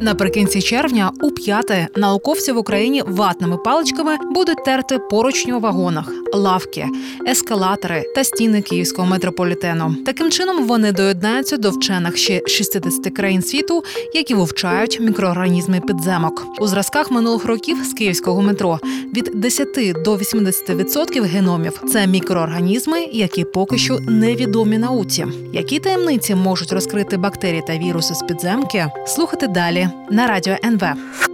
Наприкінці червня, у п'яте, науковці в Україні ватними паличками будуть терти поручні у вагонах, лавки, ескалатори та стіни київського метрополітену. Таким чином вони доєднаються до вчених ще 60 країн світу, які вивчають мікроорганізми підземок. У зразках минулих років з київського метро від 10 до 80% геномів це мікроорганізми, які поки що невідомі науці. Які таємниці можуть розкрити бактерії та віруси з підземки? Слухайте далі на радіо НВ.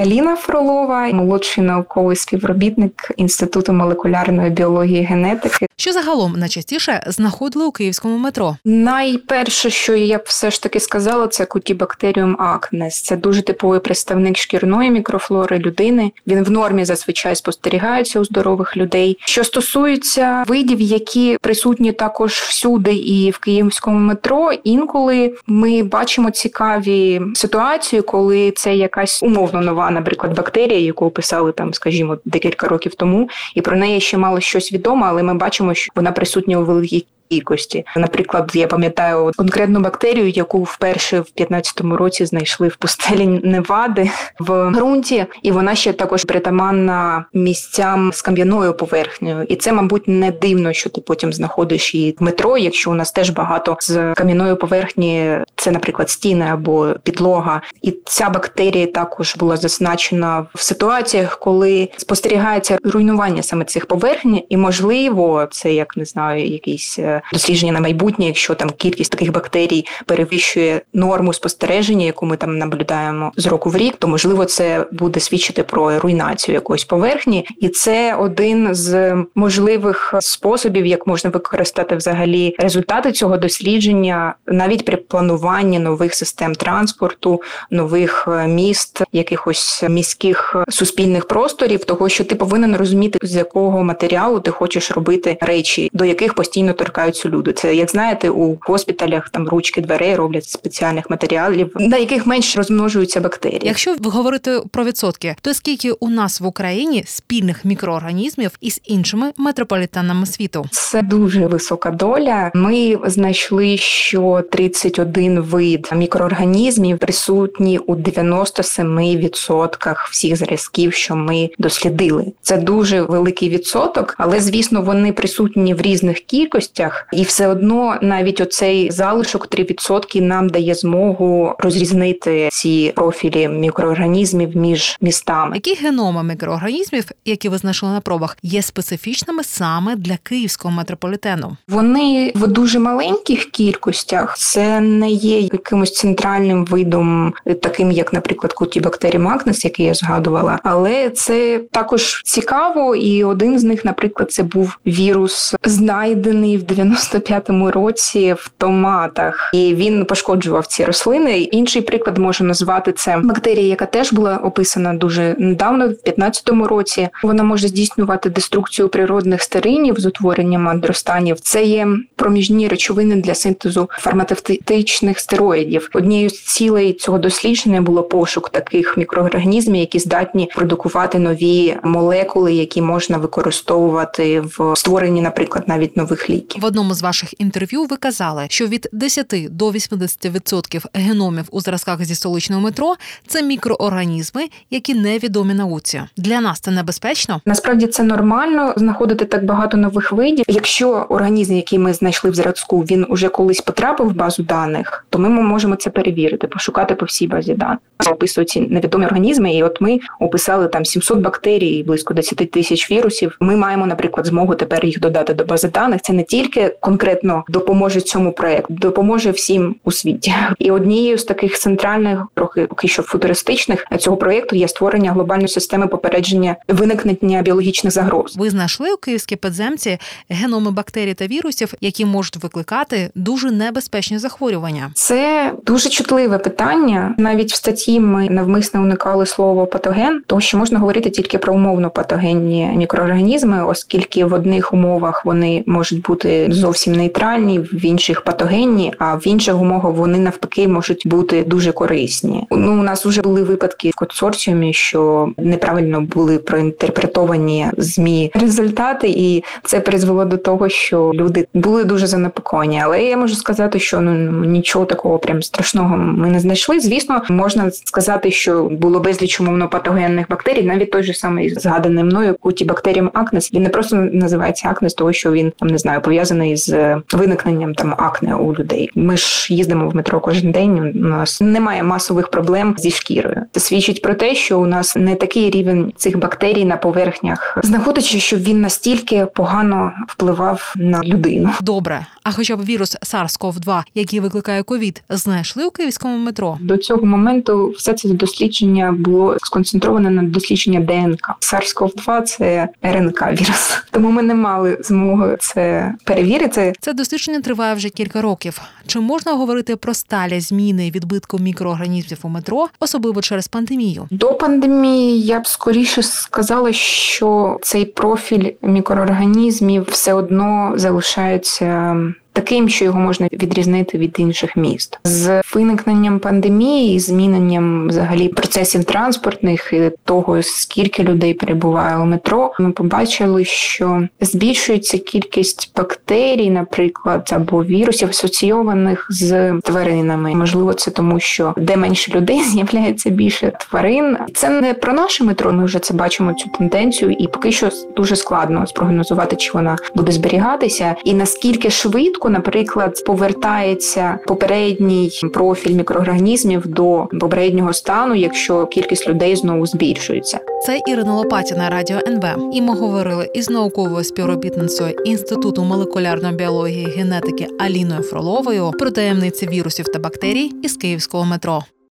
Аліна Фролова, молодший науковий співробітник інституту молекулярної біології і генетики. Що загалом найчастіше знаходили у київському метро? Найперше, що я б все ж таки сказала, це кутібактеріум акнес. Це дуже типовий представник шкірної мікрофлори людини. Він в нормі зазвичай спостерігається у здорових людей. Що стосується видів, які присутні також всюди і в київському метро, інколи ми бачимо цікаві ситуації, коли це якась умовно нова, наприклад, бактерія, яку описали там, скажімо, декілька років тому, і про неї ще мало щось відомо, але ми бачимо, що вона присутня у великій стійкості. Наприклад, я пам'ятаю конкретну бактерію, яку вперше в 15-му році знайшли в пустелі Невади в ґрунті, і вона ще також притаманна місцям з кам'яною поверхнею. І це, мабуть, не дивно, що ти потім знаходиш її в метро, якщо у нас теж багато з кам'яною поверхні, це, наприклад, стіни або підлога. І ця бактерія також була зазначена в ситуаціях, коли спостерігається руйнування саме цих поверхень, і можливо, це як не знаю, якийсь е, дослідження на майбутнє, якщо там кількість таких бактерій перевищує норму спостереження, яку ми там наблюдаємо з року в рік, то можливо це буде свідчити про руйнацію якоїсь поверхні, і це один з можливих способів, як можна використати взагалі результати цього дослідження, навіть при плануванні нових систем транспорту, нових е, міст, якихось міських суспільних просторів, того що ти повинен розуміти, з якого матеріалу ти хочеш робити речі, до яких постійно торкають торкаються люди. Це як знаєте, у госпіталях там ручки дверей роблять спеціальних матеріалів, на яких менш розмножуються бактерії. Якщо говорити про відсотки, то скільки у нас в Україні спільних мікроорганізмів із іншими метрополітенами світу? Це дуже висока доля. Ми знайшли, що 31 вид мікроорганізмів присутні у 97% всіх зразків, що ми дослідили. Це дуже великий відсоток, але звісно, вони присутні в різних кількостях і все одно навіть оцей залишок 3% нам дає змогу розрізнити ці профілі мікроорганізмів між містами. Які геноми мікроорганізмів, які ви знайшли на пробах, є специфічними саме для київського метрополітену? Вони в дуже маленьких кількостях. Це не є якимось центральним видом, таким як, наприклад, кутібактерій магнес, який я згадувала, але це також цікаво, і один з них, наприклад, це був вірус, знайдений в 90 95-му році в томатах, і він пошкоджував ці рослини. Інший приклад можу назвати це бактерія, яка теж була описана дуже недавно, в 15-му році. Вона може здійснювати деструкцію природних стеринів з утворенням андростанів. Це є проміжні речовини для синтезу фармацевтичних стероїдів. Однією з цілей цього дослідження було пошук таких мікроорганізмів, які здатні продукувати нові молекули, які можна використовувати в створенні, наприклад, навіть нових ліків. Одному з ваших інтерв'ю ви казали, що від 10 до 80% геномів у зразках зі столичного метро це мікроорганізми, які невідомі науці. Для нас це небезпечно. Насправді це нормально знаходити так багато нових видів. Якщо організм, який ми знайшли в зразку, він уже колись потрапив в базу даних, то ми можемо це перевірити, пошукати по всій базі даних. Описують ці невідомі організми, і от ми описали там 700 бактерій, близько 10 тисяч вірусів. Ми маємо, наприклад, змогу тепер їх додати до бази даних. Це не тільки конкретно допоможе цьому проекту, допоможе всім у світі. І однією з таких центральних, трохи поки що футуристичних цього проекту є створення глобальної системи попередження виникнення біологічних загроз. Ви знайшли у київській підземці геноми бактерій та вірусів, які можуть викликати дуже небезпечні захворювання. Це дуже чутливе питання. Навіть в статті ми навмисно уникали слово патоген, тому що можна говорити тільки про умовно патогенні мікроорганізми, оскільки в одних умовах вони можуть бути зовсім нейтральні, в інших патогенні, а в інших умовах вони навпаки можуть бути дуже корисні. Ну у нас вже були випадки в консорціумі, що неправильно були проінтерпретовані змі результати, і це призвело до того, що люди були дуже занепокоєні. Але я можу сказати, що ну нічого такого прям страшного ми не знайшли. Звісно, можна сказати, що було безліч умовно патогенних бактерій, навіть той же самий згаданий мною кутібактеріум акнес. Він не просто називається акнес, того що він там не знаю, пов'язаний з виникненням там акне у людей. Ми ж їздимо в метро кожен день. У нас немає масових проблем зі шкірою. Це свідчить про те, що у нас не такий рівень цих бактерій на поверхнях, знаходячи, що він настільки погано впливав на людину. Добре, а хоча б вірус SARS-CoV-2, який викликає ковід, знайшли у київському метро. До цього моменту все це дослідження було сконцентроване на дослідження ДНК. SARS-CoV-2 – це РНК вірус, тому ми не мали змоги це перевірити. Це дослідження триває вже кілька років. Чи можна говорити про сталі зміни відбитку мікроорганізмів у метро, особливо через пандемію? До пандемії я б скоріше сказала, що цей профіль мікроорганізмів все одно залишається таким, що його можна відрізнити від інших міст. З виникненням пандемії, зміненням взагалі процесів транспортних і того, скільки людей перебуває у метро. Ми побачили, що збільшується кількість бактерій, наприклад, або вірусів асоційованих з тваринами. Можливо, це тому, що де менше людей з'являється більше тварин. Це не про наше метро. Ми вже це бачимо цю тенденцію, і поки що дуже складно спрогнозувати, чи вона буде зберігатися, і наскільки швидко наприклад, повертається попередній профіль мікроорганізмів до попереднього стану, якщо кількість людей знову збільшується. Це Ірина Лопатіна, радіо НВ. І ми говорили із науковою співробітницею інституту молекулярної біології генетики Аліною Фроловою про таємниці вірусів та бактерій із київського метро.